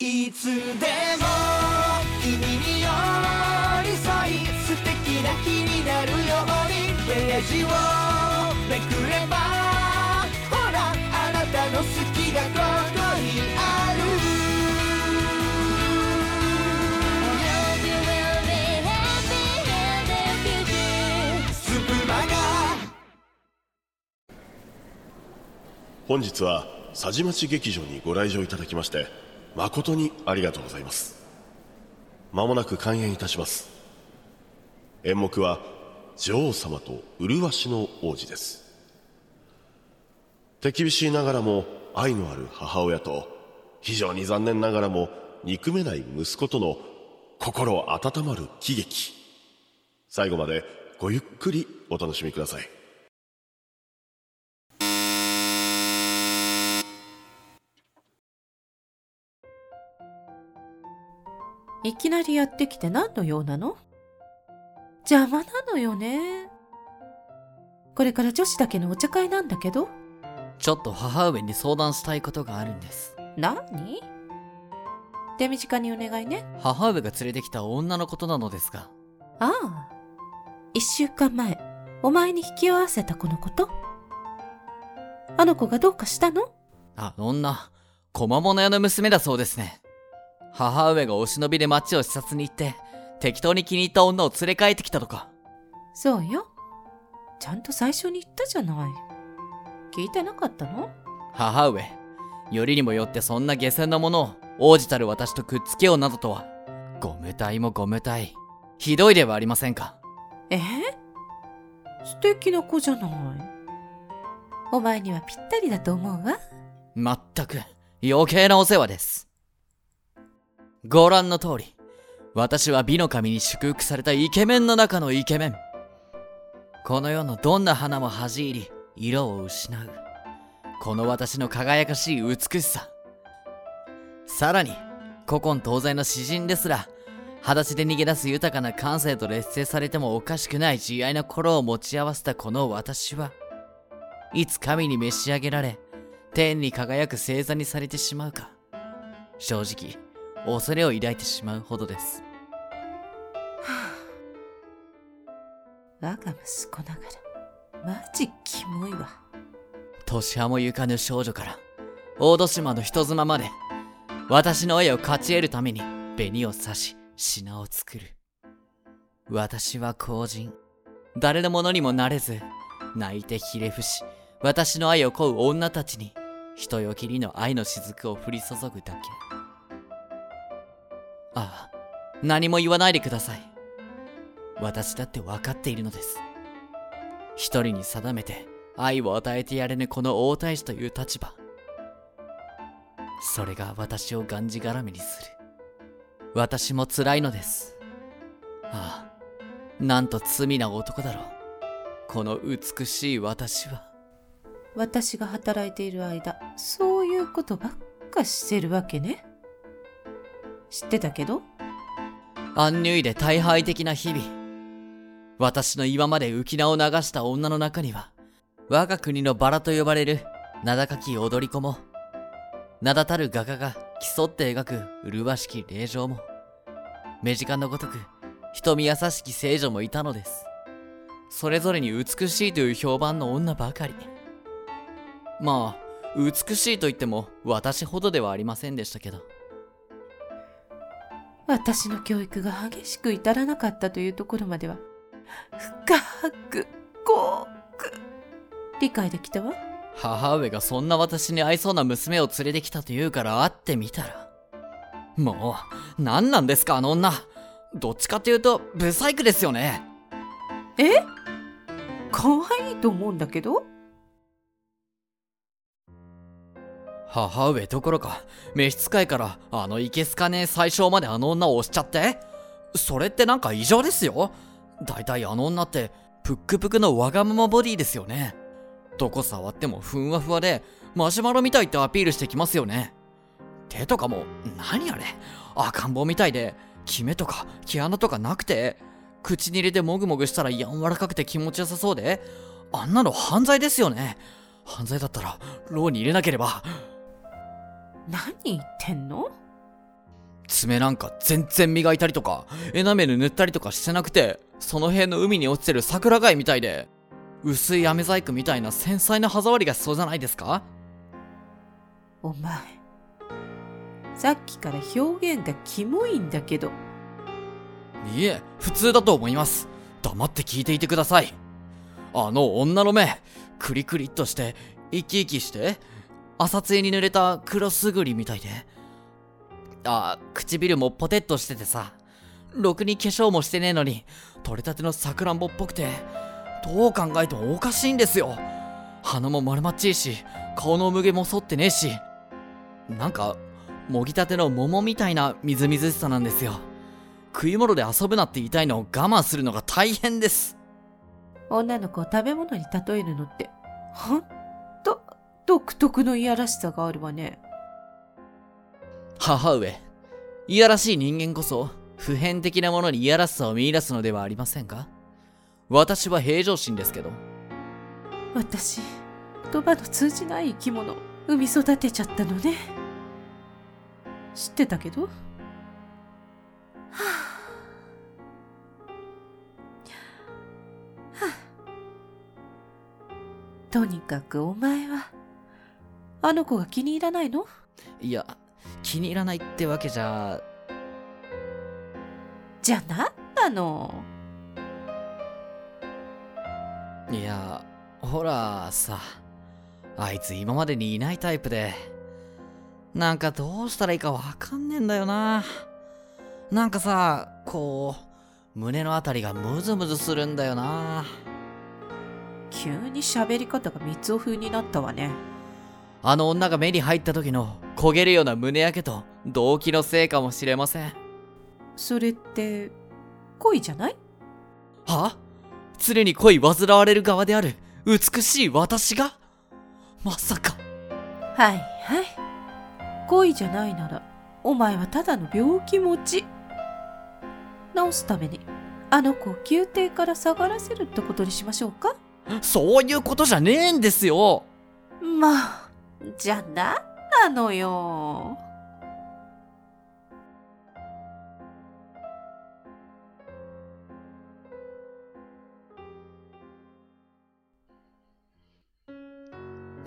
いつでも君に寄り添い素敵な日になるようにページをめくればほらあなたの好きがここにあるスプマガ本日は佐治町劇場にご来場いただきまして誠にありがとうございます。まもなく開演いたします。演目は女王様と麗しの王子です。手厳しいながらも愛のある母親と非常に残念ながらも憎めない息子との心温まる喜劇。最後までごゆっくりお楽しみください。いきなりやってきて何の用なの？邪魔なのよね。これから女子だけのお茶会なんだけど。ちょっと母上に相談したいことがあるんです。何？手短にお願いね。母上が連れてきた女のことなのですが、ああ。一週間前、お前に引き合わせた子のことあの子がどうかしたの？あの女、小間物屋の娘だそうですね。母上がお忍びで町を視察に行って、適当に気に入った女を連れ帰ってきたとか。そうよ。ちゃんと最初に言ったじゃない。聞いてなかったの？母上、よりにもよってそんな下船なものを王子たる私とくっつけようなどとは、ご無体もご無体。ひどいではありませんか。え？素敵な子じゃない。お前にはぴったりだと思うわ。まったく、余計なお世話です。ご覧の通り、私は美の神に祝福されたイケメンの中のイケメン。この世のどんな花も恥じ入り、色を失う。この私の輝かしい美しさ。さらに、古今東西の詩人ですら、裸足で逃げ出す豊かな感性と劣勢されてもおかしくない慈愛な心を持ち合わせたこの私は、いつ神に召し上げられ、天に輝く星座にされてしまうか。正直、恐れを抱いてしまうほどです。我が息子ながら、マジキモいわ。年派もゆかぬ少女から、大戸島の人妻まで、私の絵を勝ち得るために、紅を刺し、品を作る。私は公人。誰のものにもなれず、泣いてひれ伏し、私の愛を乞う女たちに、人よきりの愛の雫を降り注ぐだけ。ああ、何も言わないでください。私だって分かっているのです。一人に定めて愛を与えてやれぬこの王太子という立場。それが私をがんじがらめにする。私も辛いのです。ああ、なんと罪な男だろう。この美しい私は。私が働いている間、そういうことばっかしてるわけね。知ってたけど？アンニュイで大敗的な日々。私の今まで浮き名を流した女の中には、我が国のバラと呼ばれる名高き踊り子も、名だたる画家が競って描く麗しき霊場も、目近のごとく瞳優しき聖女もいたのです。それぞれに美しいという評判の女ばかり。まあ、美しいと言っても私ほどではありませんでしたけど。私の教育が激しく至らなかったというところまでは、深く、濃く、理解できたわ。母上がそんな私に愛そうな娘を連れてきたと言うから会ってみたら。もう、何なんですかあの女。どっちかっていうと、ブサイクですよね。え？可愛いと思うんだけど？母上どころか、召使いからあのいけすかねえ最小まであの女を押しちゃってそれってなんか異常ですよ。だいたいあの女って、ぷっくぷくのわがままボディですよね。どこ触ってもふんわふわで、マシュマロみたいってアピールしてきますよね。手とかも、何あれ赤ん坊みたいで、キメとか毛穴とかなくて、口に入れてもぐもぐしたら柔らかくて気持ちよさそうで、あんなの犯罪ですよね。犯罪だったら、牢に入れなければ。何言ってんの？爪なんか全然磨いたりとか、エナメル塗ったりとかしてなくて、その辺の海に落ちてる桜貝みたいで、薄い飴細工みたいな繊細な歯触りがしそうじゃないですか？お前。さっきから表現がキモいんだけど。いえ、普通だと思います。黙って聞いていてください。あの女の目、クリクリっとして、生き生きして、朝露に濡れた黒すぐりみたいで。あ、唇もポテッとしててさ、ろくに化粧もしてねえのに、取れたてのさくらんぼっぽくて、どう考えてもおかしいんですよ。鼻も丸まっちいし、顔の産毛も剃ってねえし、なんか、もぎたての桃みたいなみずみずしさなんですよ。食い物で遊ぶなって言いたいのを我慢するのが大変です。女の子を食べ物に例えるのって、ほんと独特のいやらしさがあるわね。母上、いやらしい人間こそ、普遍的なものにいやらしさを見出すのではありませんか？私は平常心ですけど。私、言葉の通じない生き物、産み育てちゃったのね。知ってたけど？はあはあとにかくお前は、あの子が気に入らないの？いや、気に入らないってわけじゃ、じゃあ何なの？いや、ほらさ、あいつ今までにいないタイプで、なんかどうしたらいいかわかんねえんだよな。なんかさ、こう、胸のあたりがムズムズするんだよな。急に喋り方が三つ風になったわね。あの女が目に入った時の焦げるような胸焼けと動機のせいかもしれません。それって、恋じゃない？は？常に恋煩われる側である美しい私が？まさか。はいはい。恋じゃないなら、お前はただの病気持ち。治すために、あの子を宮廷から下がらせるってことにしましょうか？そういうことじゃねえんですよまあ、じゃあ何なのよ。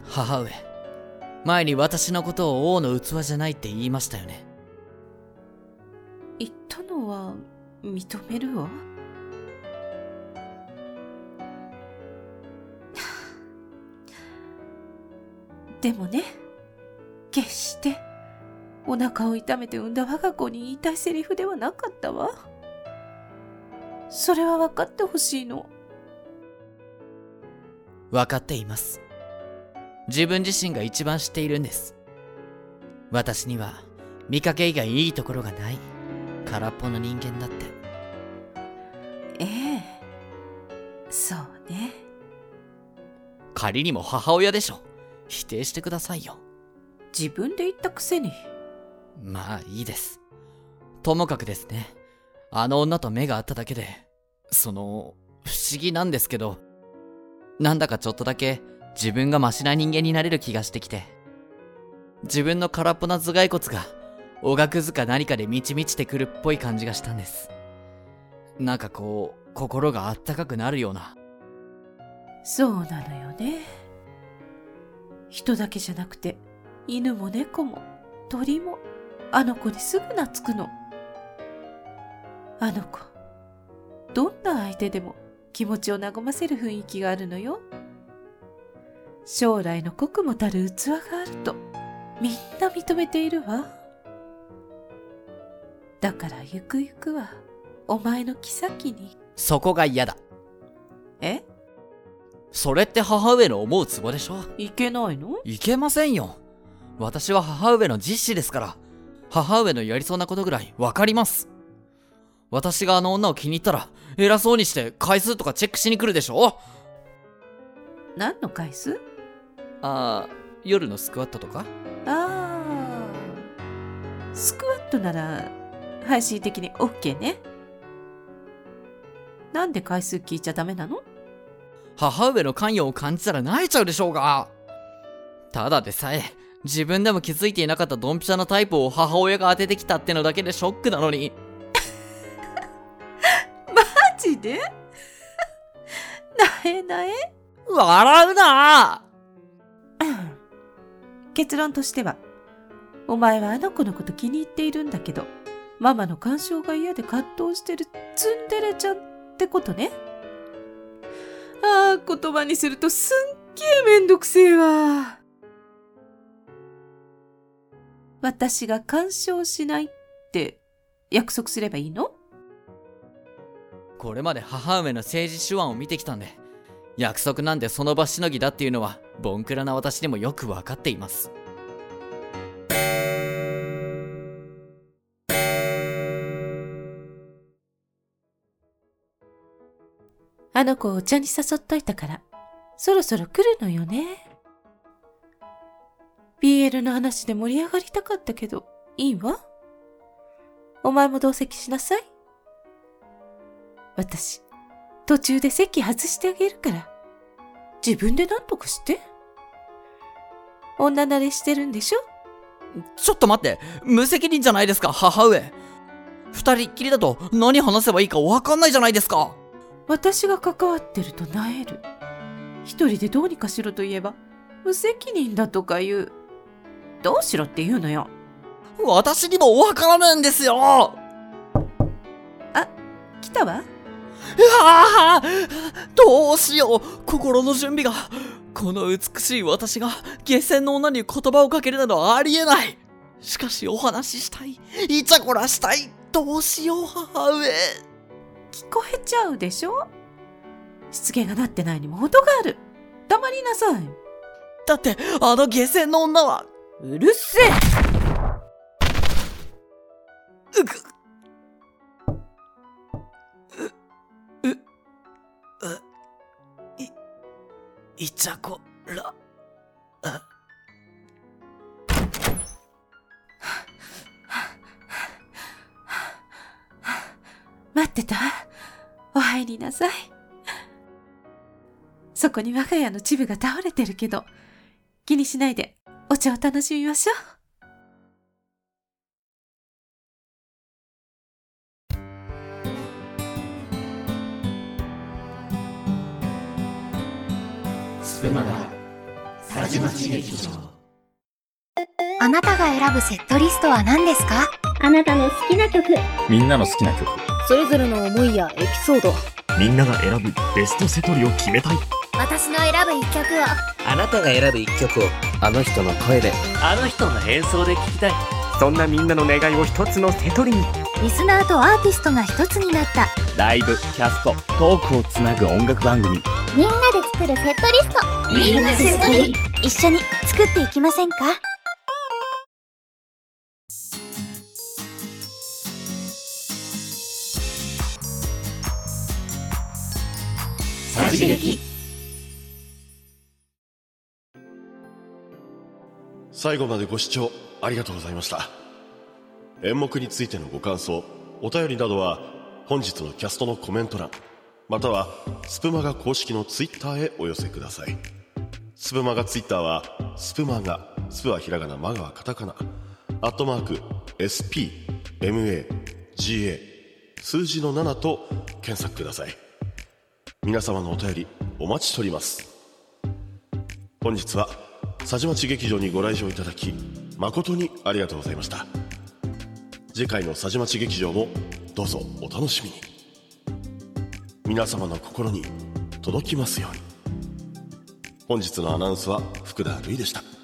母上。前に私のことを王の器じゃないって言いましたよね。言ったのは、認めるわ。でもね、決して、お腹を痛めて産んだ我が子に言いたいセリフではなかったわ。それは分かってほしいの。わかっています。自分自身が一番知っているんです。私には見かけ以外いいところがない空っぽの人間だって。ええ。そうね。仮にも母親でしょ。否定してくださいよ。自分で言ったくせに。まあいいです。ともかくですね。あの女と目が合っただけで、その、不思議なんですけど、なんだかちょっとだけ自分がマシな人間になれる気がしてきて、自分の空っぽな頭蓋骨が、おがくずか何かで満ち満ちてくるっぽい感じがしたんです。なんかこう、心があったかくなるような。そうなのよね。人だけじゃなくて、犬も猫も鳥も、あの子にすぐ懐くの。あの子、どんな相手でも気持ちを和ませる雰囲気があるのよ。将来の国もたる器があると、みんな認めているわ。だからゆくゆくは、お前の妃に。そこが嫌だ。え？それって母上の思うツボでしょ？いけないの？いけませんよ。私は母上の実子ですから、母上のやりそうなことぐらいわかります。私があの女を気に入ったら、偉そうにして回数とかチェックしに来るでしょ？何の回数？ああ、夜のスクワットとか？ああ、スクワットなら配信的に OK ね。なんで回数聞いちゃダメなの？母上の関与を感じたら泣いちゃうでしょうが。ただでさえ、自分でも気づいていなかったドンピシャなタイプを母親が当ててきたってのだけでショックなのに。マジで？なえなえ？笑うな結論としては、お前はあの子のこと気に入っているんだけど、ママの干渉が嫌で葛藤してるツンデレちゃんってことね。ああ、言葉にするとすんげえめんどくせえわ。私が干渉しないって約束すればいいの？これまで母上の政治手腕を見てきたんで、約束なんでその場しのぎだっていうのは、ボンクラな私でもよくわかっています。あの子をお茶に誘っといたから、そろそろ来るのよね。BL の話で盛り上がりたかったけど、いいわ。お前も同席しなさい。私、途中で席外してあげるから、自分で何とかして。女慣れしてるんでしょ？ちょっと待って、無責任じゃないですか、母上。二人っきりだと何話せばいいかわかんないじゃないですか。私が関わってるとなえる。一人でどうにかしろと言えば、無責任だとか言う。どうしろって言うのよ。私にもわからないんですよ来たわ。うわあどうしよう心の準備がこの美しい私が下船の女に言葉をかけるなどありえないしかしお話ししたいイチャコラしたいどうしよう母上聞こえちゃうでしょ？失言がなってないにも程がある。黙りなさい。だってあの下船の女はうるせえ。うぐ。ううういイチャコラ待ってた？りなさい。そこに我が家のチブが倒れてるけど、気にしないでお茶を楽しみましょう。あなたが選ぶセットリストは何ですか？あなたの好きな曲みんなの好きな曲それぞれの思いやエピソード。みんなが選ぶベストセトリを決めたい。私の選ぶ一曲を。あなたが選ぶ一曲を。あの人の声で。あの人の演奏で聴きたい。そんなみんなの願いを一つのセトリに。リスナーとアーティストが一つになった。ライブキャストトークをつなぐ音楽番組。みんなで作るセットリスト。みんなセットリ一緒に作っていきませんか？最後までご視聴ありがとうございました。演目についてのご感想お便りなどは本日のキャストのコメント欄またはスプマガ公式のツイッターへお寄せください。スプマガツイッターはスプマガスプはひらがなマガはカタカナアットマーク SPMAGA 数字の7と検索ください。皆様のお便りお待ちしております。本日は佐治町劇場にご来場いただき誠にありがとうございました。次回の佐治町劇場もどうぞお楽しみに。皆様の心に届きますように。本日のアナウンスは福田瑠衣でした。